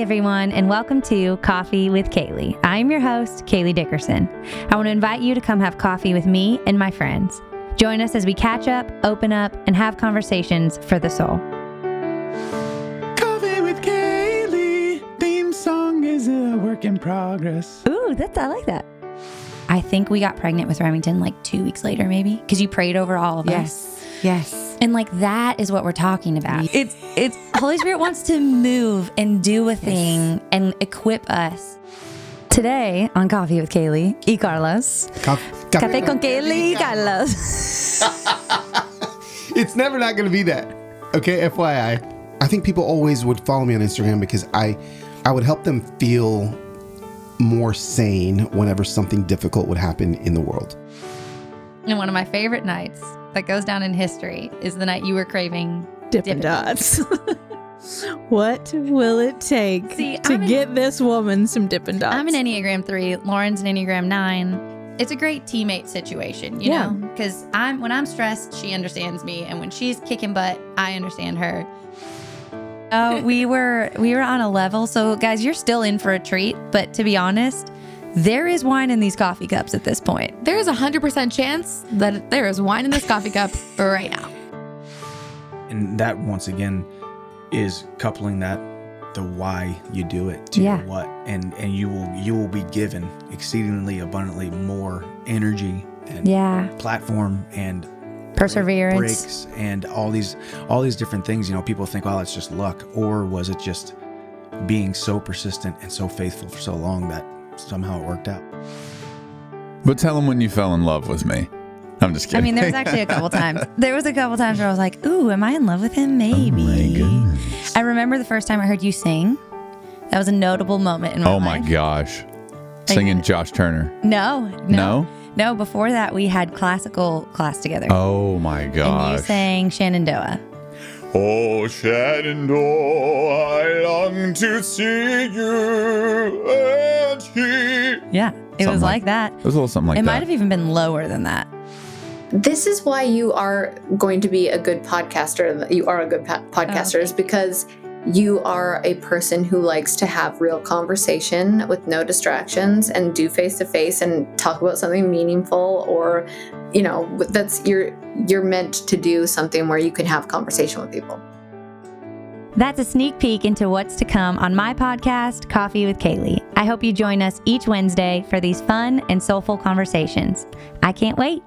Hey everyone, and welcome to Coffee with Kaylee. I'm your host, Kaylee Dickerson. I want to invite you to come have coffee with me and my friends. Join us as we catch up, open up, and have conversations for the soul. Coffee with Kaylee. Theme song is a work in progress. Ooh, that's I like that. I think we got pregnant with Remington like two weeks later, maybe, because you prayed over all of us. Yes. Yes. And like that is what we're talking about. It's it's Holy Spirit wants to move and do a thing and equip us. Today on Coffee with Kaylee y Carlos. Café con Kaylee y Carlos. It's never not going to be that. Okay, FYI. I think people always would follow me on Instagram because I I would help them feel more sane whenever something difficult would happen in the world. And one of my favorite nights that goes down in history is the night you were craving Dippin' Dippin' Dots. what will it take See, to an- get this woman some Dippin' Dots? I'm an Enneagram 3, Lauren's an Enneagram 9. It's a great teammate situation, you Yeah. know, because I'm when I'm stressed, she understands me, and when she's kicking butt, I understand her. Oh, we were we were on a level. So guys, you're still in for a treat, but to be honest, there is wine in these coffee cups at this point. There is a 100% chance that there is wine in this coffee cup right now. And that once again is coupling that the why you do it to Yeah. what and and you will you will be given exceedingly abundantly more energy and Yeah. platform and Perseverance. breaks and all these all these different things you know people think oh it's just luck or was it just being so persistent and so faithful for so long that somehow it worked out But tell them when you fell in love with me. I'm just kidding. I mean, there was actually a couple times. There was a couple times where I was like, "Ooh, am I in love with him? Maybe." Oh my. I remember the first time I heard you sing. That was a notable moment in my Oh life. my gosh. Singing Josh Turner. No, no, No? no. Before that, we had classical class together, Oh my gosh. and you gosh. sang Shenandoah. Oh, Shenandoah, I long to see you and he. Yeah, it Something was like- like that. It was a little something like it that. It might have even been lower than that. This is why you are going to be a good podcaster. You are a good po- oh, podcaster is because you are a person who likes to have real conversation with no distractions and do face to face and talk about something meaningful or you know that's you're you're meant to do something where you can have conversation with people. That's a sneak peek into what's to come on my podcast, Coffee with Kaylee. I hope you join us each Wednesday for these fun and soulful conversations. I can't wait.